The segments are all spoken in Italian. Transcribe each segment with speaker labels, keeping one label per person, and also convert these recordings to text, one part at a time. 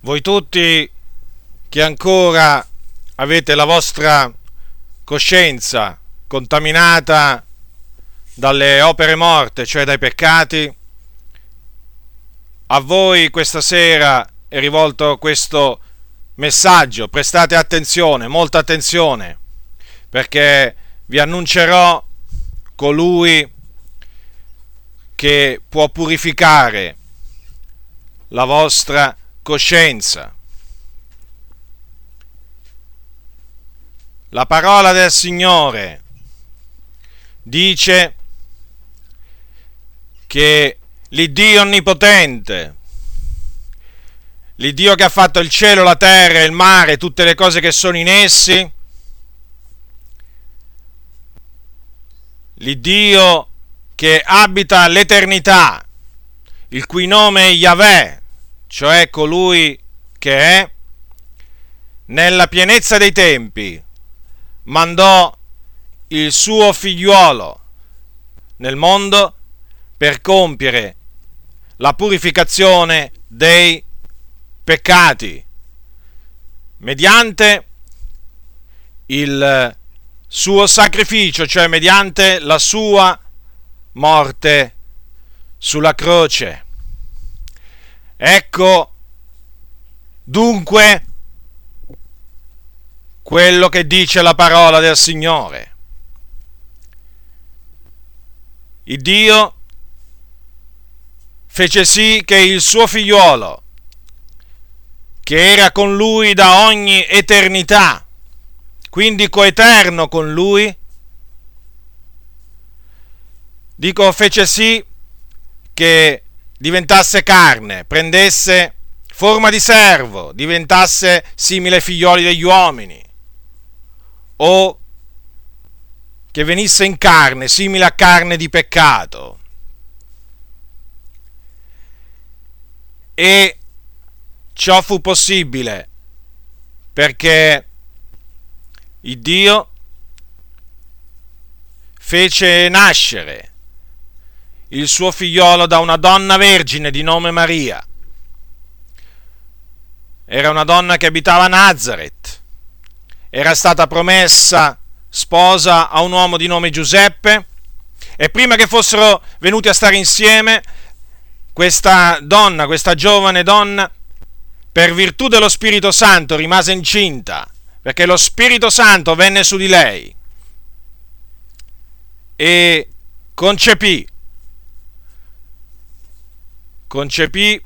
Speaker 1: voi tutti che ancora avete la vostra coscienza contaminata dalle opere morte, cioè dai peccati, a voi questa sera è rivolto questo messaggio, prestate attenzione, molta attenzione, perché vi annuncerò colui che può purificare la vostra coscienza. La parola del Signore dice che l'Iddio onnipotente, l'Iddio che ha fatto il cielo, la terra, il mare, tutte le cose che sono in essi, l'Iddio che abita l'eternità, il cui nome è Yahweh, cioè colui che è, nella pienezza dei tempi, mandò il suo figliuolo nel mondo per compiere la purificazione dei peccati mediante il suo sacrificio, cioè mediante la sua morte sulla croce. Ecco dunque quello che dice la parola del Signore. Il Dio fece sì che il suo figliuolo, che era con lui da ogni eternità, quindi coeterno con lui, dico fece sì che diventasse carne, prendesse forma di servo, diventasse simile ai figlioli degli uomini, o che venisse in carne, simile a carne di peccato, e ciò fu possibile perché il Dio fece nascere il suo figliolo da una donna vergine di nome Maria. Era una donna che abitava a Nazareth, era stata promessa sposa a un uomo di nome Giuseppe e prima che fossero venuti a stare insieme questa donna, questa giovane donna, per virtù dello Spirito Santo rimase incinta, perché lo Spirito Santo venne su di lei e concepì, concepì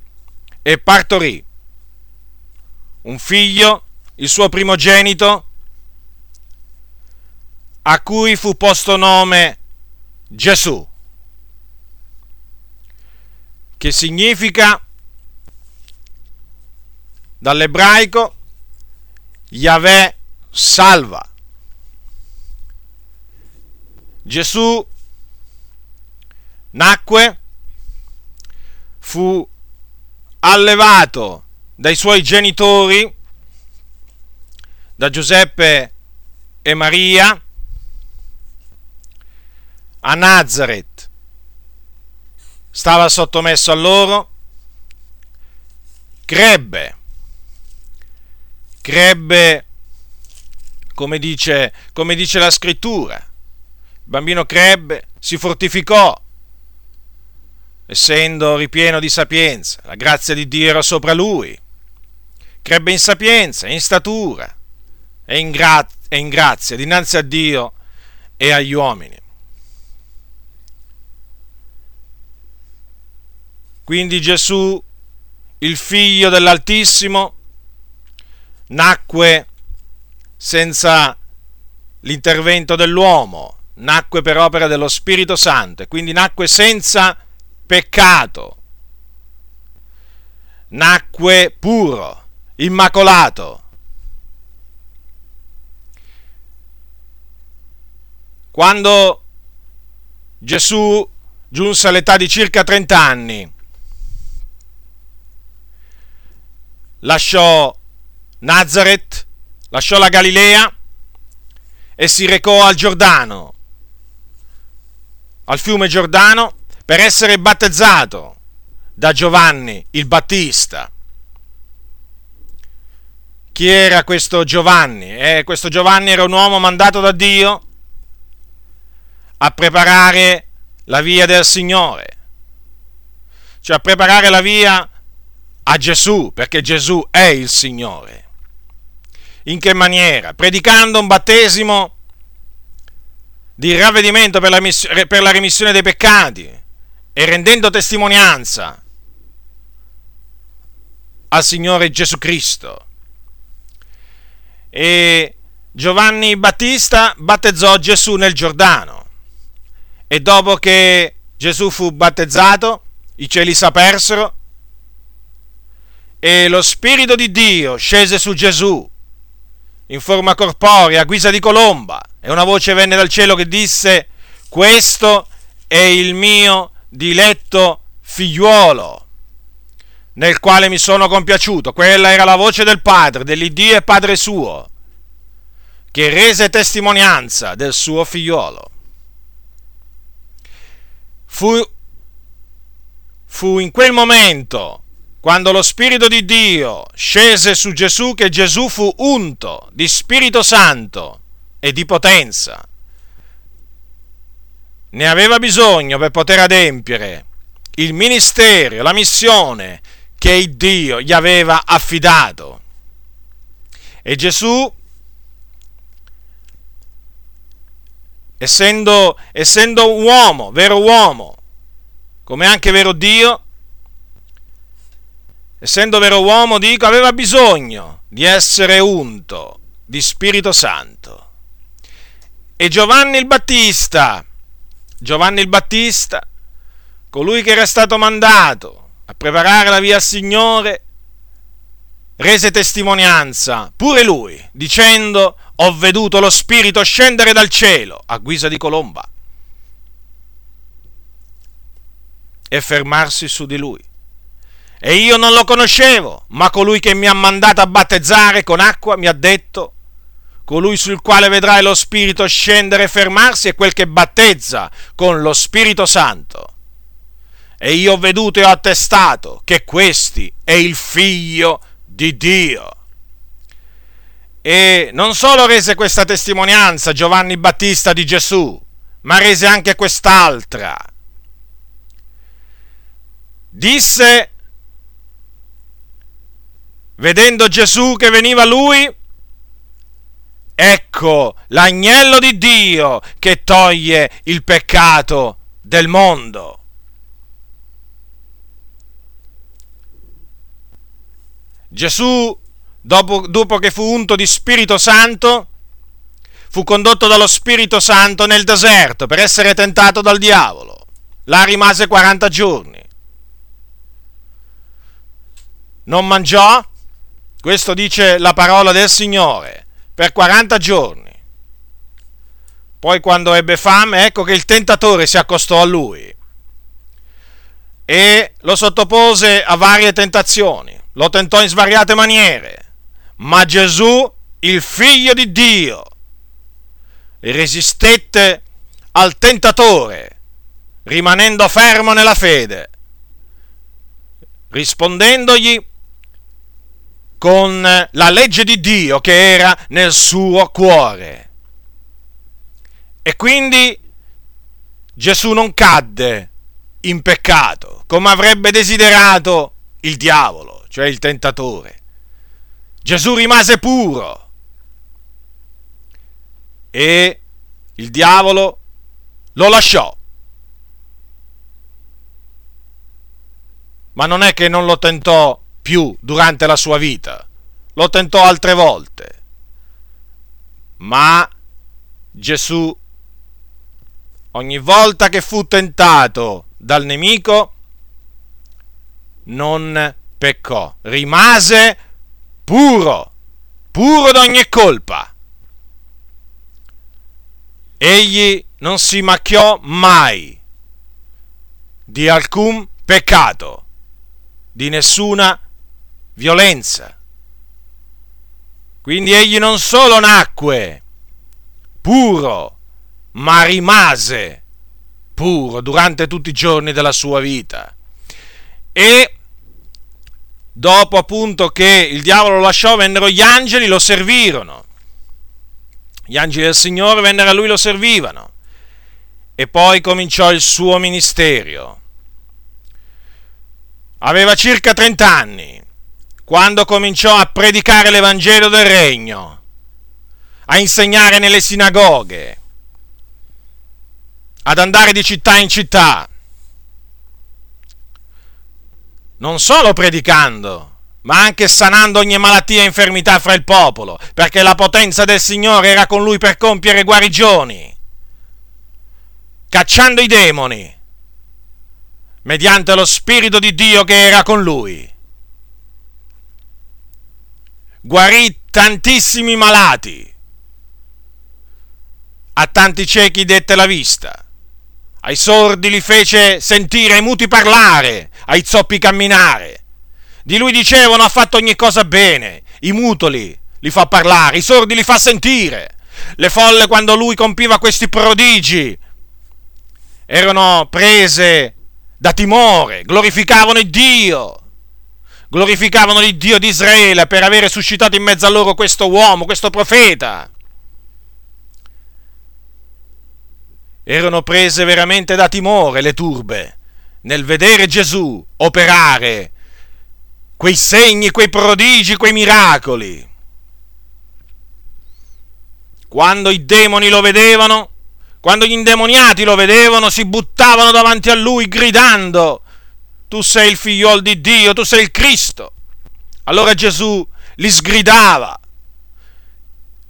Speaker 1: e partorì un figlio, il suo primogenito, a cui fu posto nome Gesù che significa dall'ebraico Yahweh salva. Gesù nacque, fu allevato dai suoi genitori, da Giuseppe e Maria, a Nazareth. Stava sottomesso a loro, crebbe, crebbe come dice, come dice la scrittura, il bambino crebbe, si fortificò, essendo ripieno di sapienza, la grazia di Dio era sopra lui, crebbe in sapienza, in statura e in, gra- e in grazia dinanzi a Dio e agli uomini. Quindi Gesù, il figlio dell'Altissimo, nacque senza l'intervento dell'uomo, nacque per opera dello Spirito Santo e quindi nacque senza peccato, nacque puro, immacolato. Quando Gesù giunse all'età di circa 30 anni, lasciò Nazareth, lasciò la Galilea e si recò al Giordano, al fiume Giordano, per essere battezzato da Giovanni il Battista. chi era questo Giovanni? Eh, questo Giovanni era un uomo mandato da Dio a preparare la via del Signore, cioè a preparare la via a Gesù, perché Gesù è il Signore. In che maniera? Predicando un battesimo di ravvedimento per la, per la remissione dei peccati e rendendo testimonianza al Signore Gesù Cristo. E Giovanni Battista battezzò Gesù nel Giordano e dopo che Gesù fu battezzato, i cieli s'apersero e lo Spirito di Dio scese su Gesù in forma corporea, a guisa di colomba, e una voce venne dal cielo che disse, questo è il mio diletto figliuolo, nel quale mi sono compiaciuto. Quella era la voce del Padre, dell'Iddio e Padre suo, che rese testimonianza del suo figliuolo. Fu, fu in quel momento quando lo Spirito di Dio scese su Gesù, che Gesù fu unto di Spirito Santo e di potenza. Ne aveva bisogno per poter adempiere il ministero, la missione che Dio gli aveva affidato. E Gesù, essendo, essendo uomo, vero uomo, come anche vero Dio, essendo vero uomo, dico, aveva bisogno di essere unto di Spirito Santo. E Giovanni il Battista, Giovanni il Battista, colui che era stato mandato a preparare la via al Signore, rese testimonianza, pure lui, dicendo, ho veduto lo Spirito scendere dal cielo a guisa di colomba e fermarsi su di lui. E io non lo conoscevo, ma colui che mi ha mandato a battezzare con acqua mi ha detto, colui sul quale vedrai lo Spirito scendere e fermarsi è quel che battezza con lo Spirito Santo. E io ho veduto e ho attestato che questi è il figlio di Dio. E non solo rese questa testimonianza Giovanni Battista di Gesù, ma rese anche quest'altra. Disse vedendo Gesù che veniva lui, ecco l'agnello di Dio che toglie il peccato del mondo. Gesù, dopo, dopo, che fu unto di Spirito Santo, fu condotto dallo Spirito Santo nel deserto per essere tentato dal diavolo. Là rimase 40 giorni. Non mangiò, questo dice la parola del Signore, per 40 giorni. Poi quando ebbe fame, ecco che il tentatore si accostò a lui e lo sottopose a varie tentazioni, lo tentò in svariate maniere, ma Gesù, il figlio di Dio, resistette al tentatore, rimanendo fermo nella fede, rispondendogli con la legge di Dio che era nel suo cuore. E quindi Gesù non cadde in peccato, come avrebbe desiderato il diavolo, cioè il tentatore. Gesù rimase puro e il diavolo lo lasciò. Ma non è che non lo tentò più durante la sua vita, lo tentò altre volte, ma Gesù ogni volta che fu tentato dal nemico non peccò, rimase puro, puro d'ogni colpa. Egli non si macchiò mai di alcun peccato, di nessuna violenza. Quindi egli non solo nacque puro, ma rimase puro durante tutti i giorni della sua vita. E dopo appunto che il diavolo lo lasciò, vennero gli angeli, lo servirono. Gli angeli del Signore vennero a lui, lo servivano. E poi cominciò il suo ministero. Aveva circa 30 anni quando cominciò a predicare l'Evangelo del Regno, a insegnare nelle sinagoghe, ad andare di città in città, non solo predicando, ma anche sanando ogni malattia e infermità fra il popolo, perché la potenza del Signore era con lui per compiere guarigioni, cacciando i demoni, mediante lo Spirito di Dio che era con lui. Guarì tantissimi malati, a tanti ciechi dette la vista ai sordi li fece sentire, ai muti parlare, ai zoppi camminare. Di lui dicevano ha fatto ogni cosa bene, i mutoli li fa parlare, i sordi li fa sentire. Le folle quando lui compiva questi prodigi erano prese da timore, glorificavano Dio, glorificavano il Dio di Israele per avere suscitato in mezzo a loro questo uomo, questo profeta. erano prese veramente da timore le turbe nel vedere Gesù operare quei segni, quei prodigi, quei miracoli. Quando i demoni lo vedevano, quando gli indemoniati lo vedevano, si buttavano davanti a lui gridando, tu sei il figliol di Dio, tu sei il Cristo. Allora Gesù li sgridava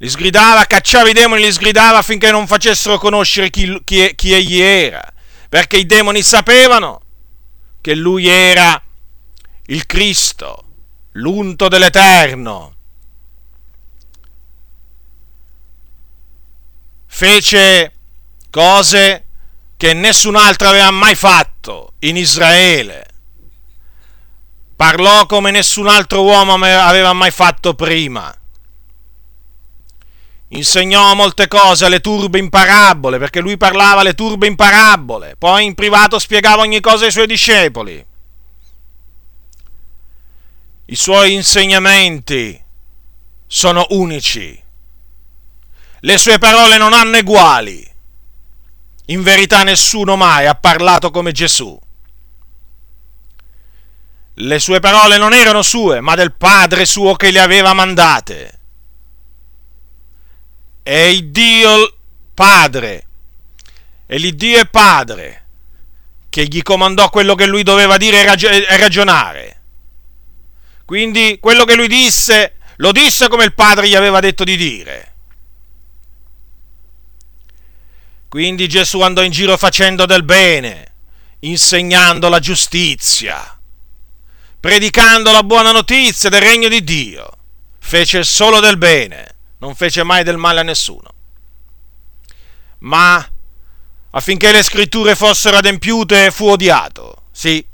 Speaker 1: li sgridava, cacciava i demoni, li sgridava affinché non facessero conoscere chi, chi, chi egli era, perché i demoni sapevano che lui era il Cristo, l'unto dell'Eterno. Fece cose che nessun altro aveva mai fatto in Israele. Parlò come nessun altro uomo aveva mai fatto prima insegnò molte cose alle turbe in parabole, perché lui parlava alle turbe in parabole, poi in privato spiegava ogni cosa ai suoi discepoli. I suoi insegnamenti sono unici, le sue parole non hanno eguali. In verità nessuno mai ha parlato come Gesù. Le sue parole non erano sue, ma del Padre suo che le aveva mandate è il Dio Padre, è l'Iddio e Padre che gli comandò quello che lui doveva dire e ragionare. Quindi quello che lui disse, lo disse come il Padre gli aveva detto di dire. Quindi Gesù andò in giro facendo del bene, insegnando la giustizia, predicando la buona notizia del regno di Dio. Fece solo del bene non fece mai del male a nessuno. Ma affinché le scritture fossero adempiute fu odiato, sì,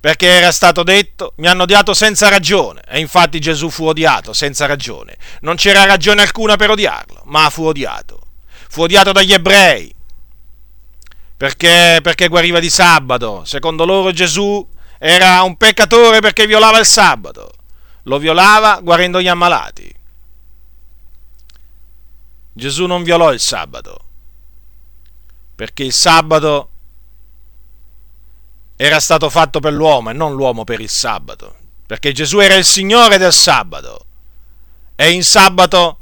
Speaker 1: perché era stato detto, mi hanno odiato senza ragione, e infatti Gesù fu odiato senza ragione. Non c'era ragione alcuna per odiarlo, ma fu odiato. Fu odiato dagli ebrei, perché, perché guariva di sabato. Secondo loro Gesù era un peccatore perché violava il sabato. Lo violava guarendo gli ammalati. Gesù non violò il sabato, perché il sabato era stato fatto per l'uomo e non l'uomo per il sabato, perché Gesù era il Signore del sabato e in sabato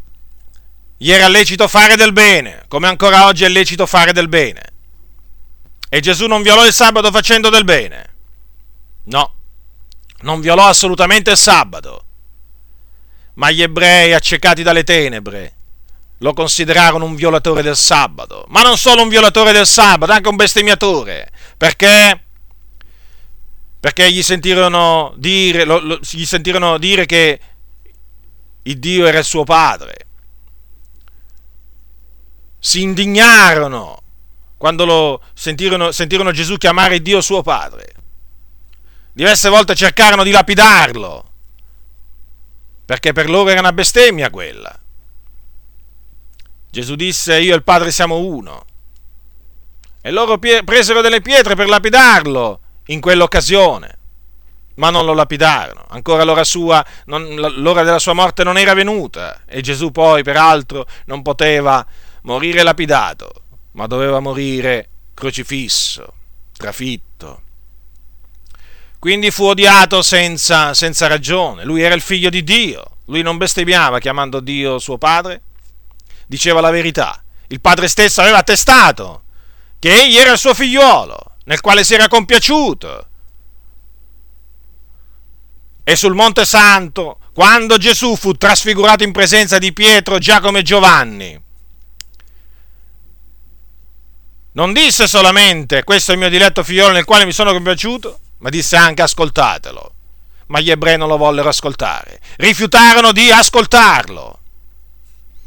Speaker 1: gli era lecito fare del bene, come ancora oggi è lecito fare del bene. E Gesù non violò il sabato facendo del bene. No, non violò assolutamente il sabato. Ma gli ebrei accecati dalle tenebre lo considerarono un violatore del sabato, ma non solo un violatore del sabato, anche un bestemmiatore, perché, perché gli, sentirono dire, lo, lo, gli sentirono dire che il Dio era il suo padre. Si indignarono quando lo sentirono, sentirono Gesù chiamare Dio suo padre. Diverse volte cercarono di lapidarlo, perché per loro era una bestemmia quella. Gesù disse io e il Padre siamo uno. E loro presero delle pietre per lapidarlo in quell'occasione. ma non lo lapidarono. Ancora l'ora, sua, non, l'ora della sua morte non era venuta e Gesù poi, peraltro, non poteva morire lapidato, ma doveva morire crocifisso, trafitto. Quindi fu odiato senza, senza ragione. Lui era il figlio di Dio. Lui non bestemmiava chiamando Dio suo padre, diceva la verità. Il padre stesso aveva attestato che egli era il suo figliuolo, nel quale si era compiaciuto e sul Monte Santo, quando Gesù fu trasfigurato in presenza di Pietro, Giacomo e Giovanni, non disse solamente questo è il mio diletto figliolo nel quale mi sono compiaciuto, ma disse anche ascoltatelo. Ma gli ebrei non lo vollero ascoltare, rifiutarono di ascoltarlo.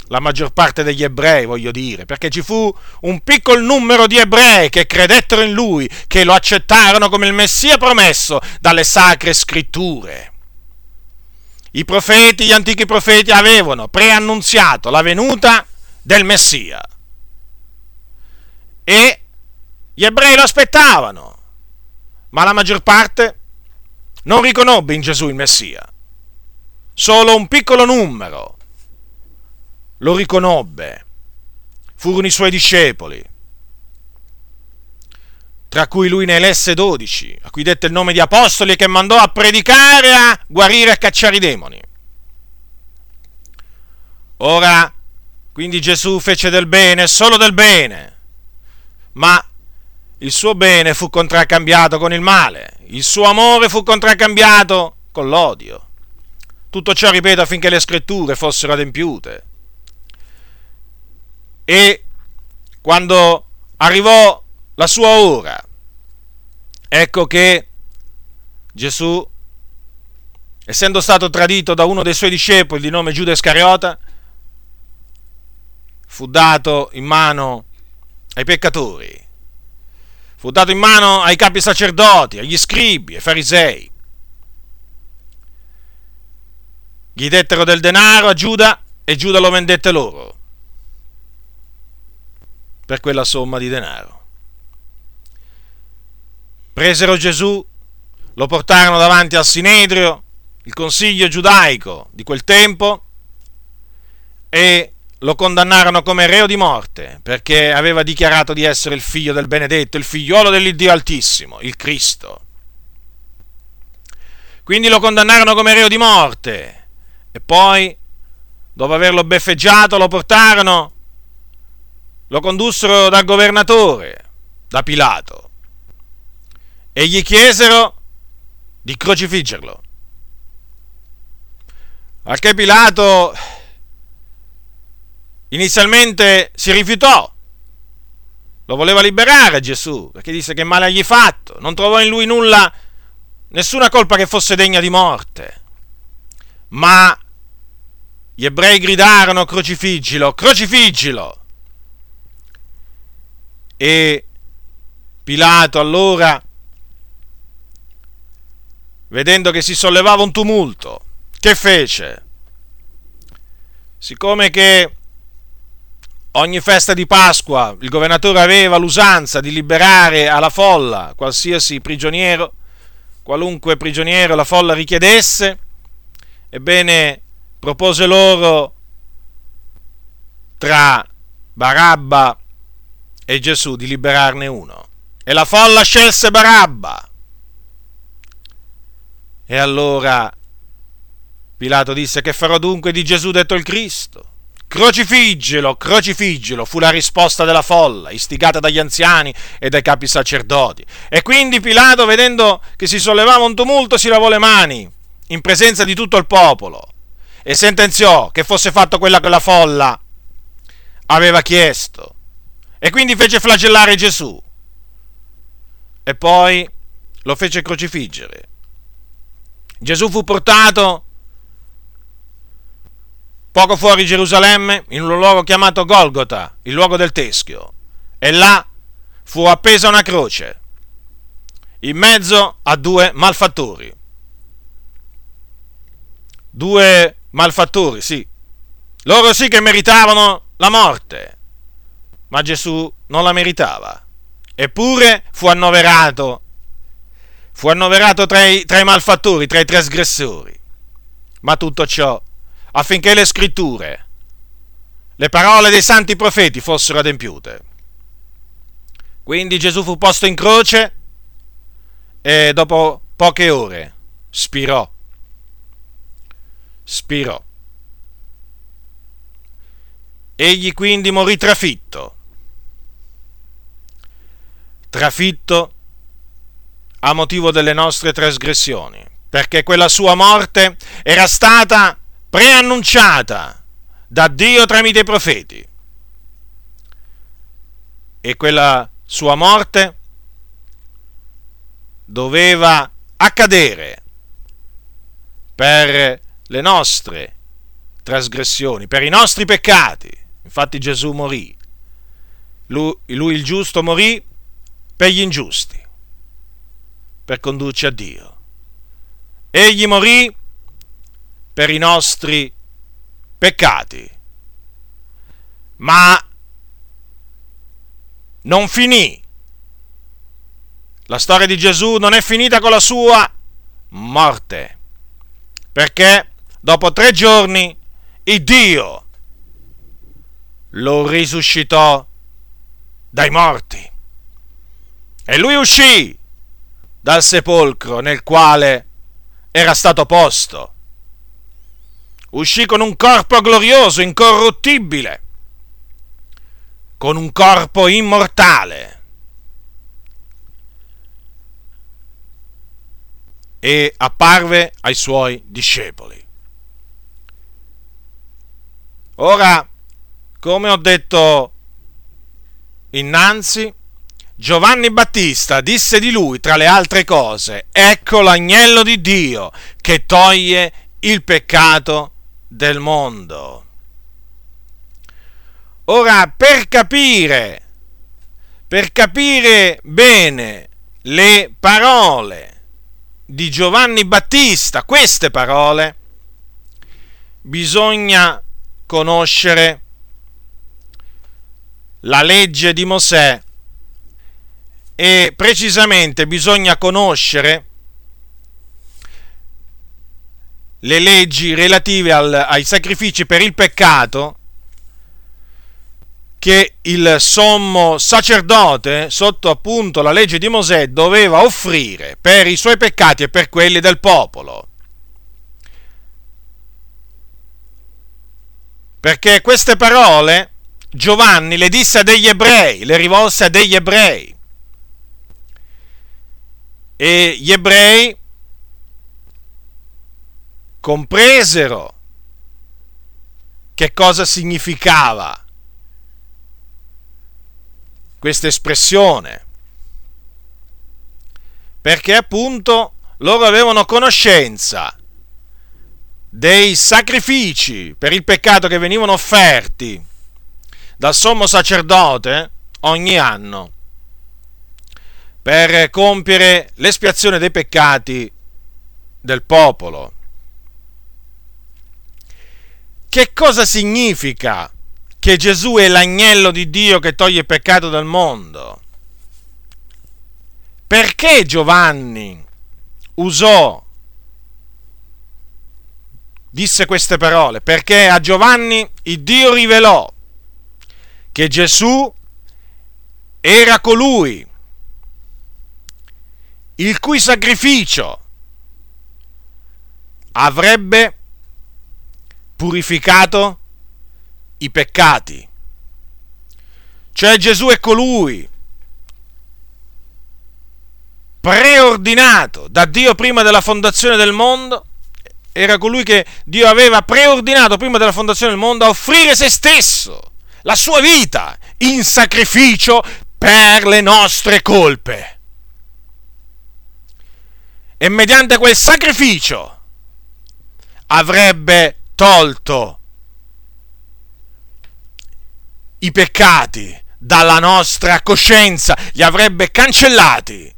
Speaker 1: La maggior parte degli ebrei, voglio dire, perché ci fu un piccolo numero di ebrei che credettero in lui, che lo accettarono come il Messia promesso dalle sacre scritture. I profeti, gli antichi profeti avevano preannunziato la venuta del Messia. E gli ebrei lo aspettavano, ma la maggior parte non riconobbe in Gesù il Messia. Solo un piccolo numero lo riconobbe, furono i suoi discepoli, tra cui lui ne elesse dodici, a cui dette il nome di apostoli che mandò a predicare, a guarire e a cacciare i demoni. Ora, quindi Gesù fece del bene, solo del bene, ma il suo bene fu contraccambiato con il male, il suo amore fu contraccambiato con l'odio. Tutto ciò, ripeto, affinché le scritture fossero adempiute. E quando arrivò la sua ora, ecco che Gesù, essendo stato tradito da uno dei suoi discepoli di nome Giuda Iscariota, fu dato in mano ai peccatori, fu dato in mano ai capi sacerdoti, agli scribi, ai farisei. Gli dettero del denaro a Giuda e Giuda lo vendette loro per quella somma di denaro. Presero Gesù, lo portarono davanti al Sinedrio, il consiglio giudaico di quel tempo, e lo condannarono come reo di morte perché aveva dichiarato di essere il figlio del benedetto, il figliolo dell'Iddio Altissimo, il Cristo. Quindi lo condannarono come reo di morte e poi, dopo averlo beffeggiato, lo portarono lo condussero dal governatore, da Pilato, e gli chiesero di crocifiggerlo. Al che Pilato inizialmente si rifiutò, lo voleva liberare Gesù, perché disse che male agli fatto, non trovò in lui nulla, nessuna colpa che fosse degna di morte. Ma gli ebrei gridarono crocifiggilo, crocifiggilo. E Pilato allora, vedendo che si sollevava un tumulto, che fece? Siccome che ogni festa di Pasqua il governatore aveva l'usanza di liberare alla folla qualsiasi prigioniero, qualunque prigioniero la folla richiedesse, ebbene propose loro tra Barabba e Gesù di liberarne uno. E la folla scelse Barabba. E allora Pilato disse che farò dunque di Gesù detto il Cristo. Crocifiggelo, crocifiggelo, fu la risposta della folla, istigata dagli anziani e dai capi sacerdoti. E quindi Pilato, vedendo che si sollevava un tumulto, si lavò le mani in presenza di tutto il popolo e sentenziò che fosse fatto quella che la folla aveva chiesto e quindi fece flagellare Gesù. E poi lo fece crocifiggere. Gesù fu portato poco fuori Gerusalemme, in un luogo chiamato Golgota, il luogo del teschio, e là fu appesa una croce, in mezzo a due malfattori. Due malfattori, sì. Loro sì che meritavano la morte ma Gesù non la meritava. Eppure fu annoverato fu annoverato tra i, tra i malfattori, tra i trasgressori. Ma tutto ciò affinché le scritture, le parole dei santi profeti fossero adempiute. Quindi Gesù fu posto in croce e dopo poche ore spirò. Spirò. Egli quindi morì trafitto. Trafitto a motivo delle nostre trasgressioni, perché quella sua morte era stata preannunciata da Dio tramite i profeti. E quella sua morte doveva accadere per le nostre trasgressioni, per i nostri peccati. Infatti Gesù morì. Lui, lui, il giusto morì per gli ingiusti, per condurci a Dio. Egli morì per i nostri peccati. Ma non finì. La storia di Gesù non è finita con la sua morte, perché dopo tre giorni il Dio lo risuscitò dai morti. E lui uscì dal sepolcro nel quale era stato posto. Uscì con un corpo glorioso, incorruttibile, con un corpo immortale. E apparve ai suoi discepoli. Ora, come ho detto innanzi, Giovanni Battista disse di lui, tra le altre cose, ecco l'agnello di Dio che toglie il peccato del mondo. Ora, per capire, per capire bene le parole di Giovanni Battista, queste parole, bisogna conoscere la legge di Mosè e precisamente bisogna conoscere le leggi relative al, ai sacrifici per il peccato che il sommo sacerdote, sotto appunto la legge di Mosè, doveva offrire per i suoi peccati e per quelli del popolo. Perché queste parole Giovanni le disse a degli ebrei, le rivolse a degli ebrei. E gli ebrei compresero che cosa significava questa espressione, perché appunto loro avevano conoscenza dei sacrifici per il peccato che venivano offerti dal sommo sacerdote ogni anno per compiere l'espiazione dei peccati del popolo. Che cosa significa che Gesù è l'agnello di Dio che toglie il peccato del mondo. Perché Giovanni usò, disse queste parole? Perché a Giovanni il Dio rivelò che Gesù era colui il cui sacrificio avrebbe purificato i peccati. Cioè Gesù è colui preordinato da Dio prima della fondazione del mondo, era colui che Dio aveva preordinato prima della fondazione del mondo a offrire se stesso, la sua vita, in sacrificio per le nostre colpe. E mediante quel sacrificio avrebbe tolto i peccati dalla nostra coscienza, li avrebbe cancellati,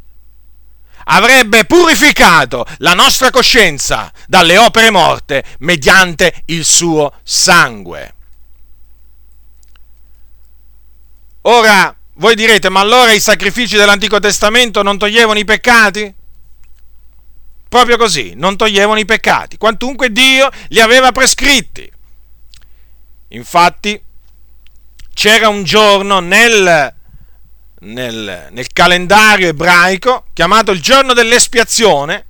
Speaker 1: avrebbe purificato la nostra coscienza dalle opere morte mediante il suo sangue. Ora, voi direte, ma allora i sacrifici dell'Antico Testamento non toglievano i peccati? Proprio così, non toglievano i peccati, quantunque Dio li aveva prescritti. Infatti, c'era un giorno nel, nel, nel calendario ebraico chiamato il giorno dell'espiazione,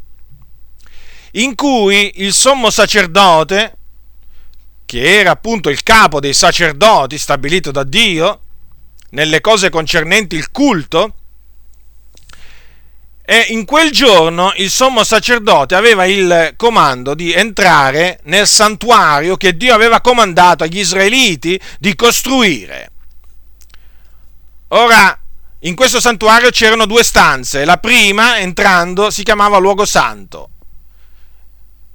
Speaker 1: in cui il sommo sacerdote, che era appunto il capo dei sacerdoti stabilito da Dio, nelle cose concernenti il culto, e in quel giorno il sommo sacerdote aveva il comando di entrare nel santuario che Dio aveva comandato agli israeliti di costruire. Ora, in questo santuario c'erano due stanze. La prima, entrando, si chiamava luogo santo.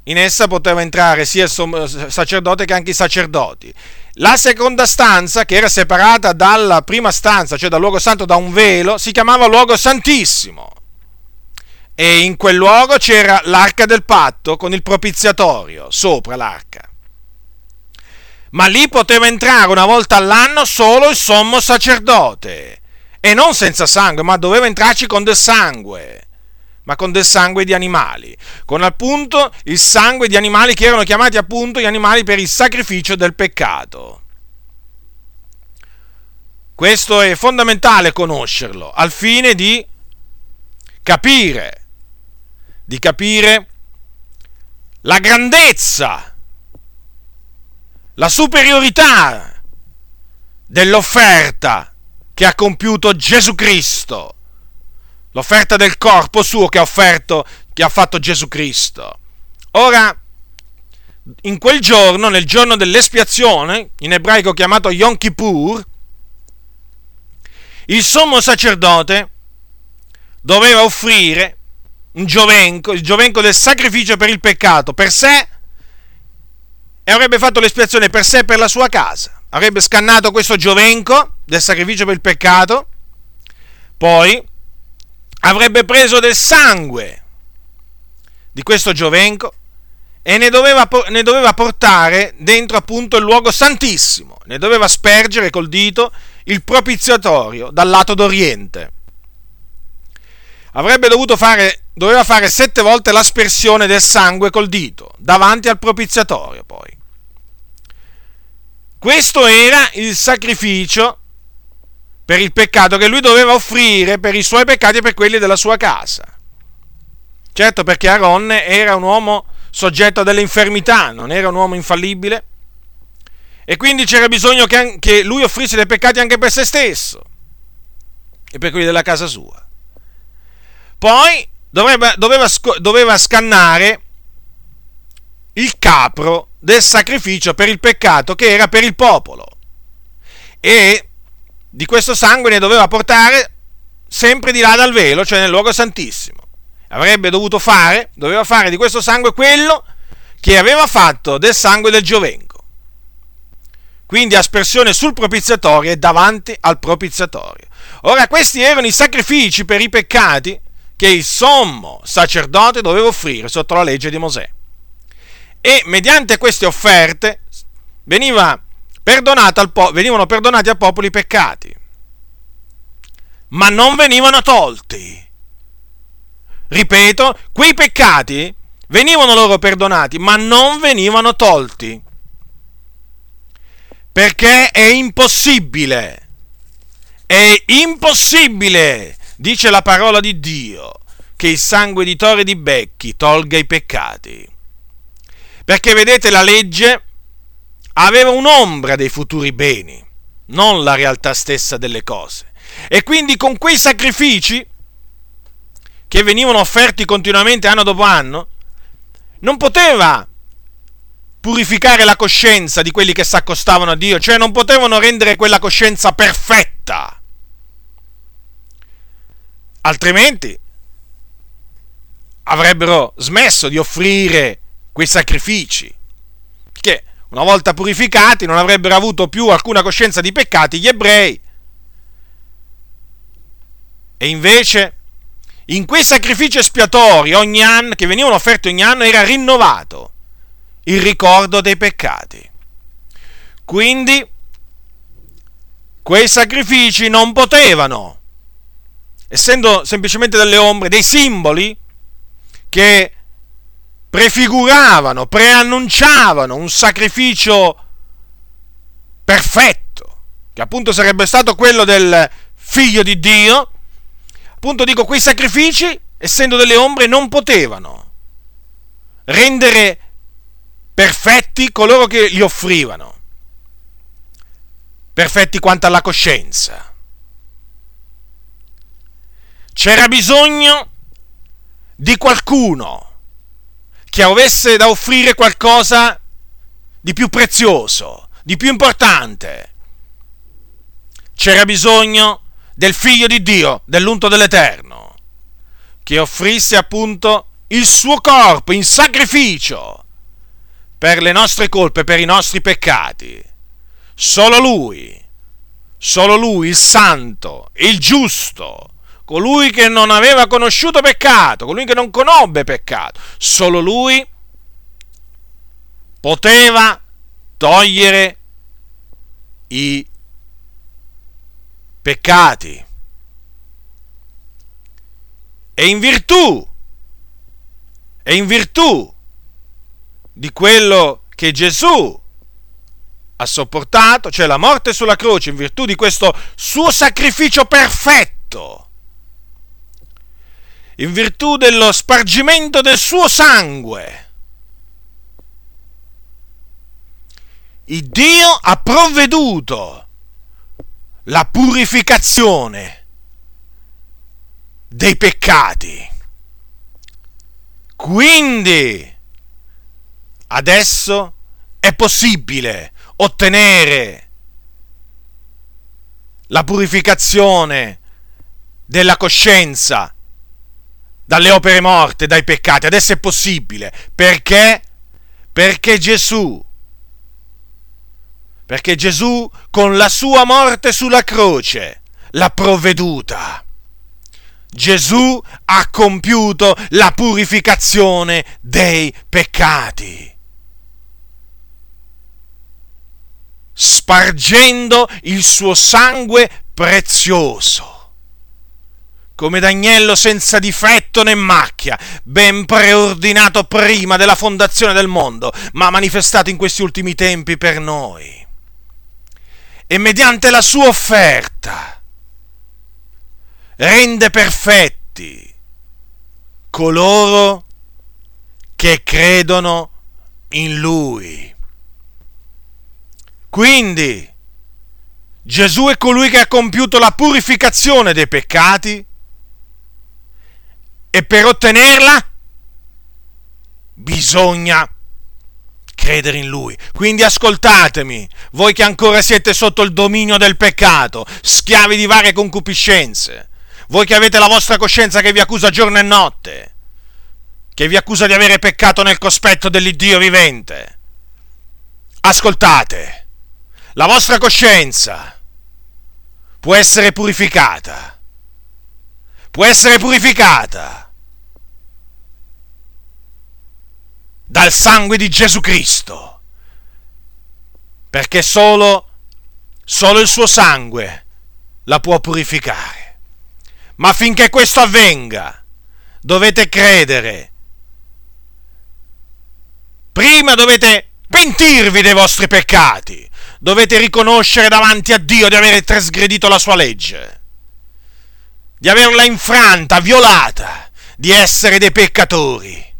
Speaker 1: In essa poteva entrare sia il sacerdote che anche i sacerdoti. La seconda stanza, che era separata dalla prima stanza, cioè dal luogo santo da un velo, si chiamava luogo santissimo e in quel luogo c'era l'arca del patto con il propiziatorio sopra l'arca. Ma lì poteva entrare una volta all'anno solo il sommo sacerdote e non senza sangue, ma doveva entrarci con del sangue, ma con del sangue di animali, con appunto il sangue di animali che erano chiamati appunto gli animali per il sacrificio del peccato. Questo è fondamentale conoscerlo al fine di capire di capire la grandezza, la superiorità dell'offerta che ha compiuto Gesù Cristo, l'offerta del corpo suo che ha offerto, che ha fatto Gesù Cristo. Ora, in quel giorno, nel giorno dell'espiazione, in ebraico chiamato Yom Kippur, il sommo sacerdote doveva offrire un giovenco, il giovenco del sacrificio per il peccato, per sé, e avrebbe fatto l'espiazione per sé e per la sua casa. Avrebbe scannato questo giovenco del sacrificio per il peccato, poi avrebbe preso del sangue di questo giovenco e ne doveva, ne doveva portare dentro appunto il luogo santissimo, ne doveva spergere col dito il propiziatorio dal lato d'oriente avrebbe dovuto fare, doveva fare sette volte l'aspersione del sangue col dito, davanti al propiziatorio poi. Questo era il sacrificio per il peccato che lui doveva offrire per i suoi peccati e per quelli della sua casa. Certo perché Aaron era un uomo soggetto a delle infermità, non era un uomo infallibile, e quindi c'era bisogno che, che lui offrisse dei peccati anche per se stesso e per quelli della casa sua. Poi doveva, doveva, doveva scannare il capro del sacrificio per il peccato che era per il popolo. E di questo sangue ne doveva portare sempre di là dal velo, cioè nel luogo santissimo. Avrebbe dovuto fare, doveva fare di questo sangue quello che aveva fatto del sangue del giovenco. Quindi aspersione sul propiziatorio e davanti al propiziatorio. Ora questi erano i sacrifici per i peccati che il sommo sacerdote doveva offrire sotto la legge di Mosè. E mediante queste offerte po- venivano perdonati al popolo i peccati, ma non venivano tolti. Ripeto, quei peccati venivano loro perdonati, ma non venivano tolti. Perché è impossibile, è impossibile dice la parola di Dio, che il sangue di Tore di Becchi tolga i peccati. Perché vedete la legge aveva un'ombra dei futuri beni, non la realtà stessa delle cose. E quindi con quei sacrifici che venivano offerti continuamente anno dopo anno, non poteva purificare la coscienza di quelli che si accostavano a Dio, cioè non potevano rendere quella coscienza perfetta altrimenti avrebbero smesso di offrire quei sacrifici, che una volta purificati non avrebbero avuto più alcuna coscienza di peccati gli ebrei. E invece in quei sacrifici espiatori ogni anno, che venivano offerti ogni anno era rinnovato il ricordo dei peccati. Quindi quei sacrifici non potevano essendo semplicemente delle ombre, dei simboli che prefiguravano, preannunciavano un sacrificio perfetto, che appunto sarebbe stato quello del figlio di Dio, appunto dico, quei sacrifici, essendo delle ombre, non potevano rendere perfetti coloro che li offrivano, perfetti quanto alla coscienza. C'era bisogno di qualcuno che avesse da offrire qualcosa di più prezioso, di più importante. C'era bisogno del figlio di Dio, dell'unto dell'Eterno, che offrisse appunto il suo corpo in sacrificio per le nostre colpe, per i nostri peccati. Solo lui, solo lui, il santo, il giusto, colui che non aveva conosciuto peccato, colui che non conobbe peccato, solo lui poteva togliere i peccati. E in virtù, e in virtù di quello che Gesù ha sopportato, cioè la morte sulla croce, in virtù di questo suo sacrificio perfetto, in virtù dello spargimento del suo sangue. Il Dio ha provveduto la purificazione dei peccati. Quindi adesso è possibile ottenere la purificazione della coscienza dalle opere morte, dai peccati. Adesso è possibile. Perché? Perché Gesù, perché Gesù con la sua morte sulla croce l'ha provveduta. Gesù ha compiuto la purificazione dei peccati. Spargendo il suo sangue prezioso come d'agnello senza difetto né macchia, ben preordinato prima della fondazione del mondo, ma manifestato in questi ultimi tempi per noi. E mediante la sua offerta rende perfetti coloro che credono in Lui. Quindi Gesù è colui che ha compiuto la purificazione dei peccati e per ottenerla bisogna credere in Lui. Quindi ascoltatemi, voi che ancora siete sotto il dominio del peccato, schiavi di varie concupiscenze, voi che avete la vostra coscienza che vi accusa giorno e notte, che vi accusa di avere peccato nel cospetto dell'Iddio vivente. Ascoltate, la vostra coscienza può essere purificata può essere purificata dal sangue di Gesù Cristo, perché solo, solo il suo sangue la può purificare. Ma affinché questo avvenga, dovete credere. Prima dovete pentirvi dei vostri peccati, dovete riconoscere davanti a Dio di aver trasgredito la sua legge di averla infranta, violata, di essere dei peccatori,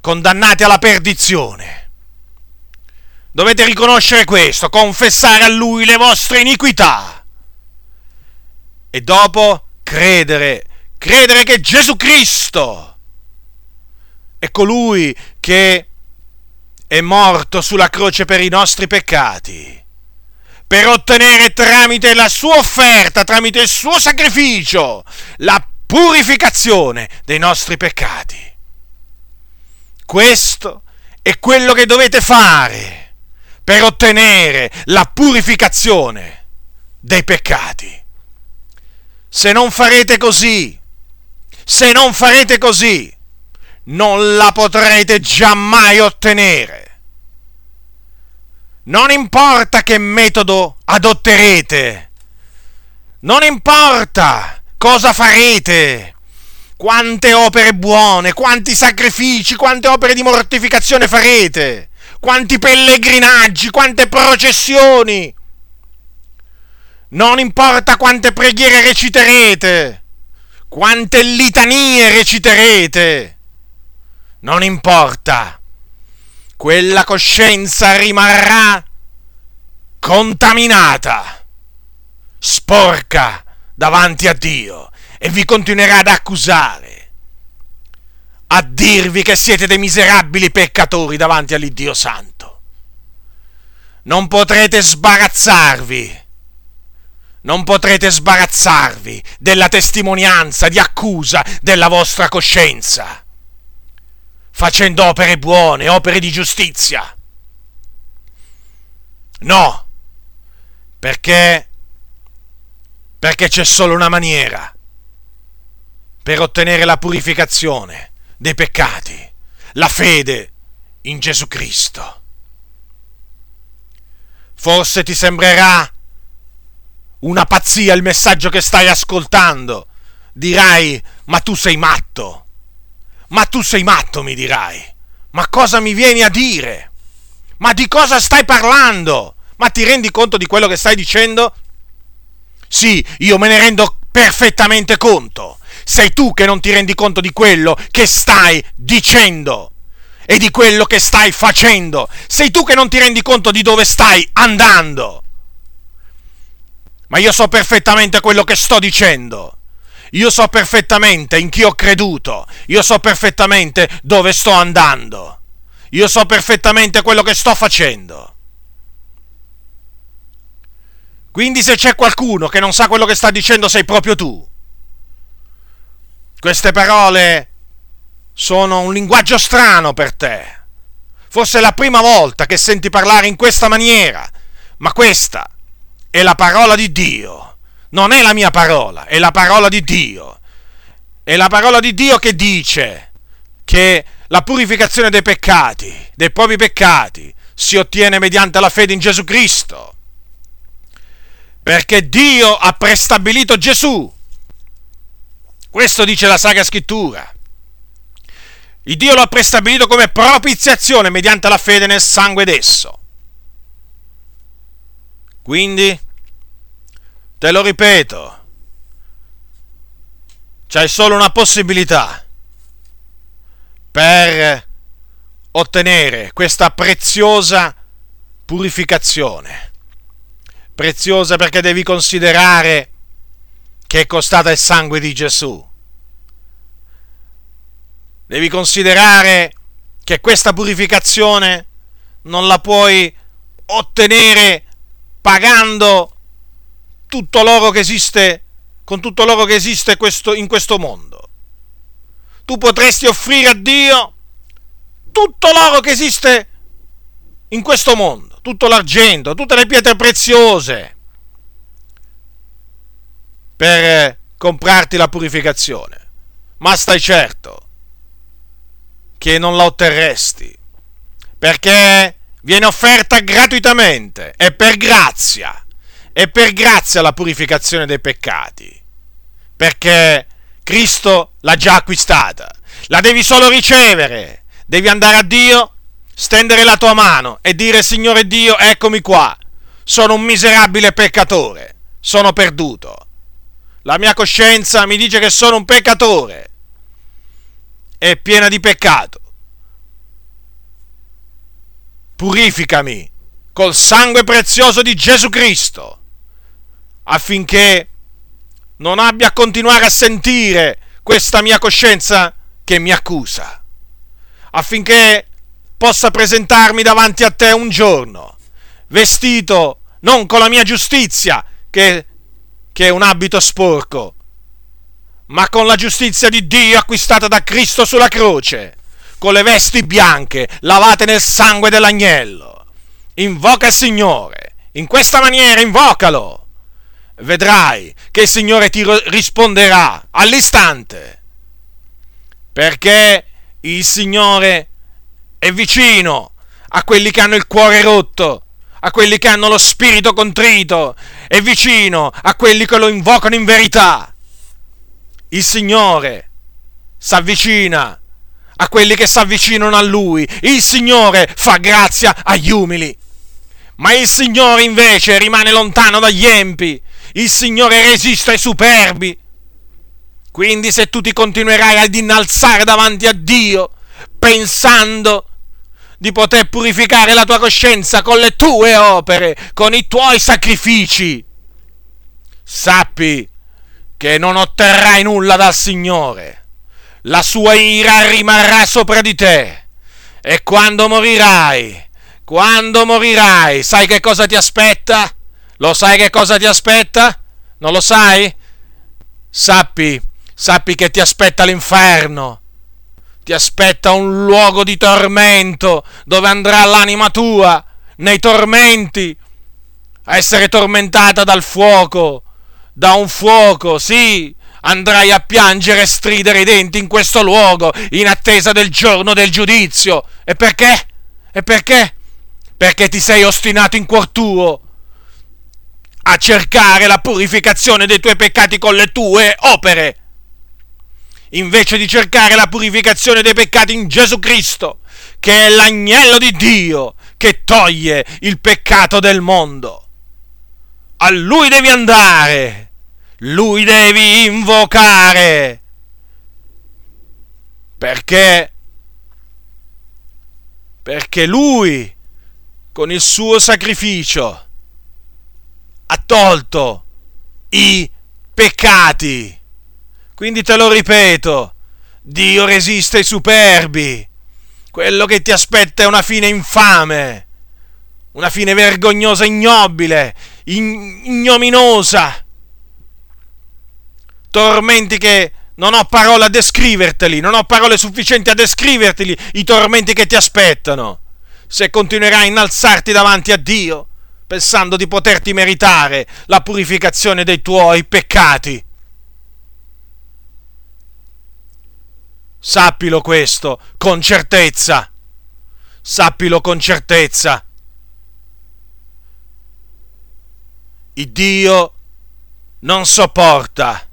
Speaker 1: condannati alla perdizione. Dovete riconoscere questo, confessare a Lui le vostre iniquità e dopo credere, credere che Gesù Cristo è colui che è morto sulla croce per i nostri peccati per ottenere tramite la sua offerta, tramite il suo sacrificio, la purificazione dei nostri peccati. Questo è quello che dovete fare per ottenere la purificazione dei peccati. Se non farete così, se non farete così, non la potrete giammai ottenere. Non importa che metodo adotterete, non importa cosa farete, quante opere buone, quanti sacrifici, quante opere di mortificazione farete, quanti pellegrinaggi, quante processioni. Non importa quante preghiere reciterete, quante litanie reciterete, non importa, quella coscienza rimarrà contaminata, sporca davanti a Dio e vi continuerà ad accusare, a dirvi che siete dei miserabili peccatori davanti all'Iddio Santo. Non potrete sbarazzarvi, non potrete sbarazzarvi della testimonianza di accusa della vostra coscienza, facendo opere buone, opere di giustizia. No, perché perché c'è solo una maniera per ottenere la purificazione dei peccati, la fede in Gesù Cristo. Forse ti sembrerà una pazzia il messaggio che stai ascoltando. Dirai, ma tu sei matto. Ma tu sei matto, mi dirai. Ma cosa mi vieni a dire? Ma di cosa stai parlando? Ma ti rendi conto di quello che stai dicendo? Sì, io me ne rendo perfettamente conto sei tu che non ti rendi conto di quello che stai dicendo e di quello che stai facendo. Sei tu che non ti rendi conto di dove stai andando. Ma io so perfettamente quello che sto dicendo. Io so perfettamente in chi ho creduto. Io so perfettamente dove sto andando. Io so perfettamente quello che sto facendo. Quindi se c'è qualcuno che non sa quello che sta dicendo sei proprio tu. Queste parole sono un linguaggio strano per te. Forse è la prima volta che senti parlare in questa maniera, ma questa è la parola di Dio. Non è la mia parola, è la parola di Dio. È la parola di Dio che dice che la purificazione dei peccati, dei propri peccati, si ottiene mediante la fede in Gesù Cristo. Perché Dio ha prestabilito Gesù questo dice la Sacra Scrittura. Il Dio lo ha prestabilito come propiziazione mediante la fede nel sangue d'esso. Quindi, te lo ripeto, c'è solo una possibilità per ottenere questa preziosa purificazione. Preziosa perché devi considerare che è costata il sangue di Gesù. Devi considerare che questa purificazione non la puoi ottenere pagando tutto l'oro che esiste, con tutto l'oro che esiste questo, in questo mondo. Tu potresti offrire a Dio tutto l'oro che esiste in questo mondo, tutto l'argento, tutte le pietre preziose, per comprarti la purificazione, ma stai certo che non la otterresti, perché viene offerta gratuitamente e per grazia, e per grazia la purificazione dei peccati, perché Cristo l'ha già acquistata, la devi solo ricevere, devi andare a Dio, stendere la tua mano e dire Signore Dio, eccomi qua, sono un miserabile peccatore, sono perduto la mia coscienza mi dice che sono un peccatore. È piena di peccato. Purificami col sangue prezioso di Gesù Cristo affinché non abbia a continuare a sentire questa mia coscienza che mi accusa, affinché possa presentarmi davanti a te un giorno, vestito non con la mia giustizia, che che è un abito sporco, ma con la giustizia di Dio acquistata da Cristo sulla croce, con le vesti bianche lavate nel sangue dell'agnello. Invoca il Signore, in questa maniera invocalo. Vedrai che il Signore ti risponderà all'istante, perché il Signore è vicino a quelli che hanno il cuore rotto a quelli che hanno lo spirito contrito, è vicino a quelli che lo invocano in verità. Il Signore si avvicina a quelli che si avvicinano a Lui. Il Signore fa grazia agli umili. Ma il Signore invece rimane lontano dagli empi. Il Signore resiste ai superbi. Quindi se tu ti continuerai ad innalzare davanti a Dio, pensando di poter purificare la tua coscienza con le tue opere, con i tuoi sacrifici, sappi che non otterrai nulla dal Signore. La sua ira rimarrà sopra di te. E quando morirai, quando morirai, sai che cosa ti aspetta? Lo sai che cosa ti aspetta? Non lo sai? Sappi, sappi che ti aspetta l'inferno. Ti aspetta un luogo di tormento dove andrà l'anima tua nei tormenti a essere tormentata dal fuoco da un fuoco, sì, andrai a piangere e stridere i denti in questo luogo in attesa del giorno del giudizio. E perché? E perché? Perché ti sei ostinato in cuor tuo a cercare la purificazione dei tuoi peccati con le tue opere, invece di cercare la purificazione dei peccati in Gesù Cristo, che è l'agnello di Dio che toglie il peccato del mondo. A lui devi andare lui devi invocare. Perché? Perché lui, con il suo sacrificio, ha tolto i peccati. Quindi te lo ripeto, Dio resiste ai superbi. Quello che ti aspetta è una fine infame, una fine vergognosa, ignobile, ignominosa tormenti che non ho parole a descriverteli, non ho parole sufficienti a descriverteli, i tormenti che ti aspettano, se continuerai a innalzarti davanti a Dio, pensando di poterti meritare la purificazione dei tuoi peccati. Sappilo questo con certezza, sappilo con certezza. Il Dio non sopporta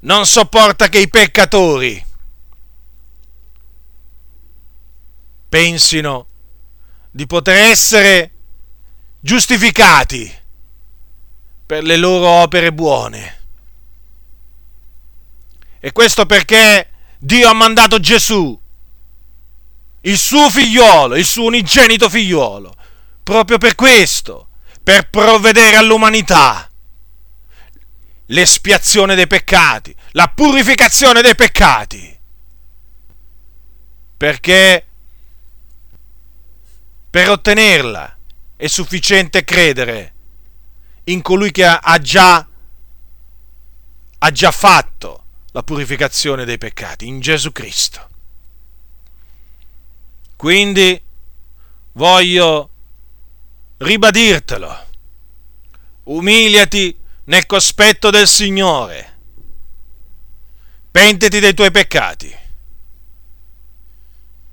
Speaker 1: non sopporta che i peccatori pensino di poter essere giustificati per le loro opere buone. E questo perché Dio ha mandato Gesù, il suo figliuolo, il suo unigenito figliuolo, proprio per questo, per provvedere all'umanità l'espiazione dei peccati, la purificazione dei peccati. Perché per ottenerla è sufficiente credere in colui che ha già, ha già fatto la purificazione dei peccati, in Gesù Cristo. Quindi voglio ribadirtelo, umiliati nel cospetto del Signore. Pentiti dei tuoi peccati.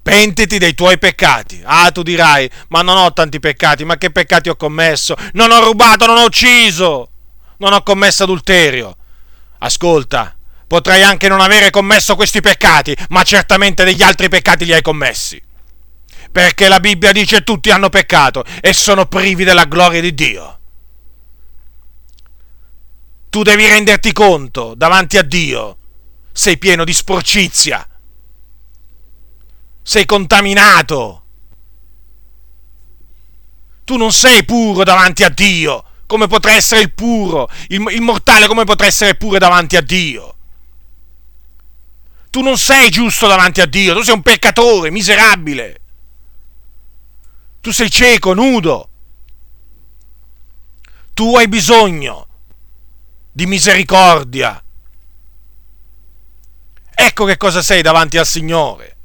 Speaker 1: Pentiti dei tuoi peccati. Ah, tu dirai, ma non ho tanti peccati, ma che peccati ho commesso? Non ho rubato, non ho ucciso, non ho commesso adulterio. Ascolta, potrai anche non avere commesso questi peccati, ma certamente degli altri peccati li hai commessi. Perché la Bibbia dice tutti hanno peccato e sono privi della gloria di Dio tu devi renderti conto davanti a Dio. Sei pieno di sporcizia. Sei contaminato. Tu non sei puro davanti a Dio. Come potrà essere il puro? Il, il mortale come potrà essere puro davanti a Dio? Tu non sei giusto davanti a Dio. Tu sei un peccatore, miserabile. Tu sei cieco, nudo. Tu hai bisogno di misericordia. Ecco che cosa sei davanti al Signore.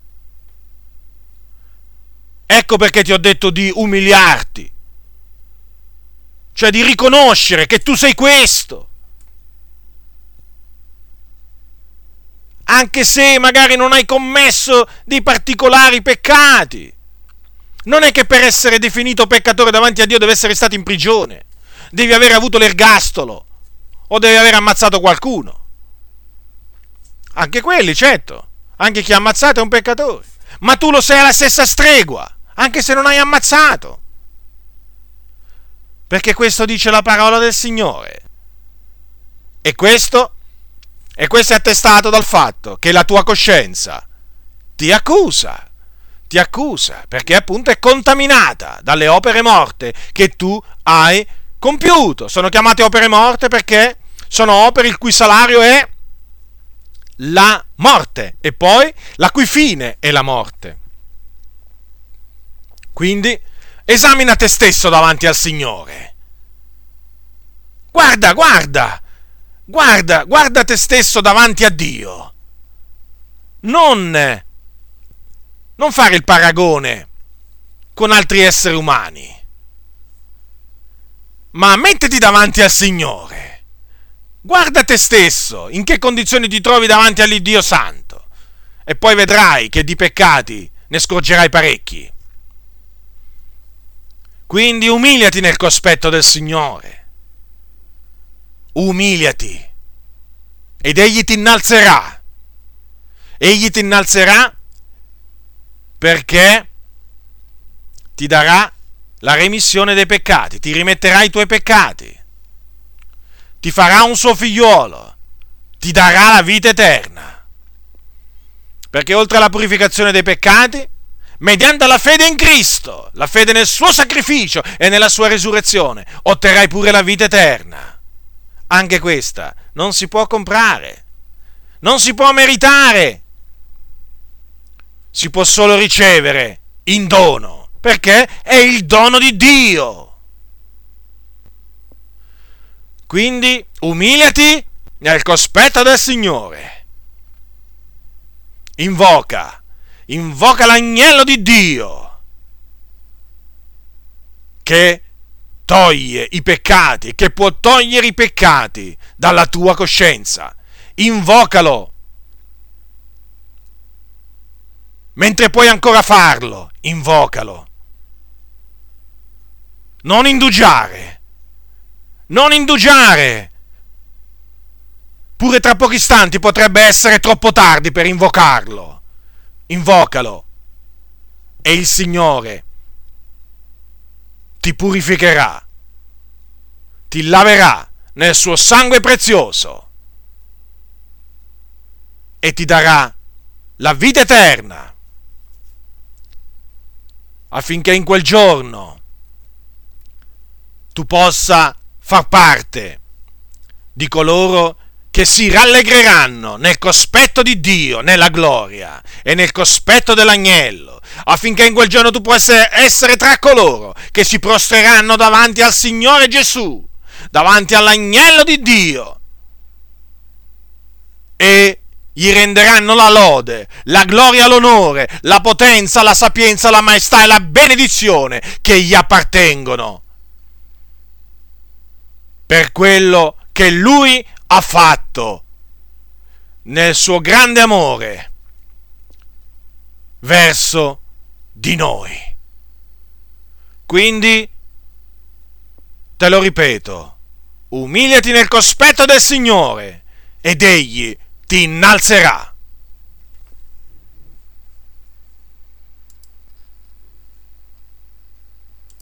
Speaker 1: Ecco perché ti ho detto di umiliarti, cioè di riconoscere che tu sei questo. Anche se magari non hai commesso dei particolari peccati. Non è che per essere definito peccatore davanti a Dio deve essere stato in prigione. Devi aver avuto l'ergastolo o deve aver ammazzato qualcuno. Anche quelli, certo. Anche chi ha ammazzato è un peccatore. Ma tu lo sei alla stessa stregua, anche se non hai ammazzato. Perché questo dice la parola del Signore. E questo, e questo è attestato dal fatto che la tua coscienza ti accusa ti accusa perché appunto è contaminata dalle opere morte che tu hai compiuto. Sono chiamate opere morte perché sono opere il cui salario è la morte e poi la cui fine è la morte. Quindi esamina te stesso davanti al Signore. Guarda, guarda, guarda, guarda te stesso davanti a Dio. Non non fare il paragone con altri esseri umani, ma mettiti davanti al Signore. Guarda te stesso, in che condizioni ti trovi davanti all'Iddio Santo, e poi vedrai che di peccati ne scorgerai parecchi. Quindi umiliati nel cospetto del Signore. Umiliati. Ed egli ti innalzerà. Egli ti innalzerà perché ti darà la remissione dei peccati, ti rimetterà i tuoi peccati, ti farà un suo figliuolo, ti darà la vita eterna. Perché oltre alla purificazione dei peccati, mediante la fede in Cristo, la fede nel suo sacrificio e nella sua resurrezione, otterrai pure la vita eterna. Anche questa non si può comprare, non si può meritare, si può solo ricevere in dono, perché è il dono di Dio. Quindi umiliati nel cospetto del Signore. Invoca, invoca l'agnello di Dio che toglie i peccati, che può togliere i peccati dalla tua coscienza. Invocalo mentre puoi ancora farlo, invocalo. Non indugiare, non indugiare. Pure tra pochi istanti potrebbe essere troppo tardi per invocarlo. Invocalo. E il Signore ti purificherà, ti laverà nel suo sangue prezioso e ti darà la vita eterna affinché in quel giorno tu possa far parte di coloro che si rallegreranno nel cospetto di Dio, nella gloria e nel cospetto dell'agnello, affinché in quel giorno tu possa essere tra coloro che si prostreranno davanti al Signore Gesù, davanti all'agnello di Dio e gli renderanno la lode, la gloria, l'onore, la potenza, la sapienza, la maestà e la benedizione che gli appartengono. Per quello che lui ha fatto nel suo grande amore verso di noi. Quindi, te lo ripeto, umiliati nel cospetto del Signore ed egli ti innalzerà.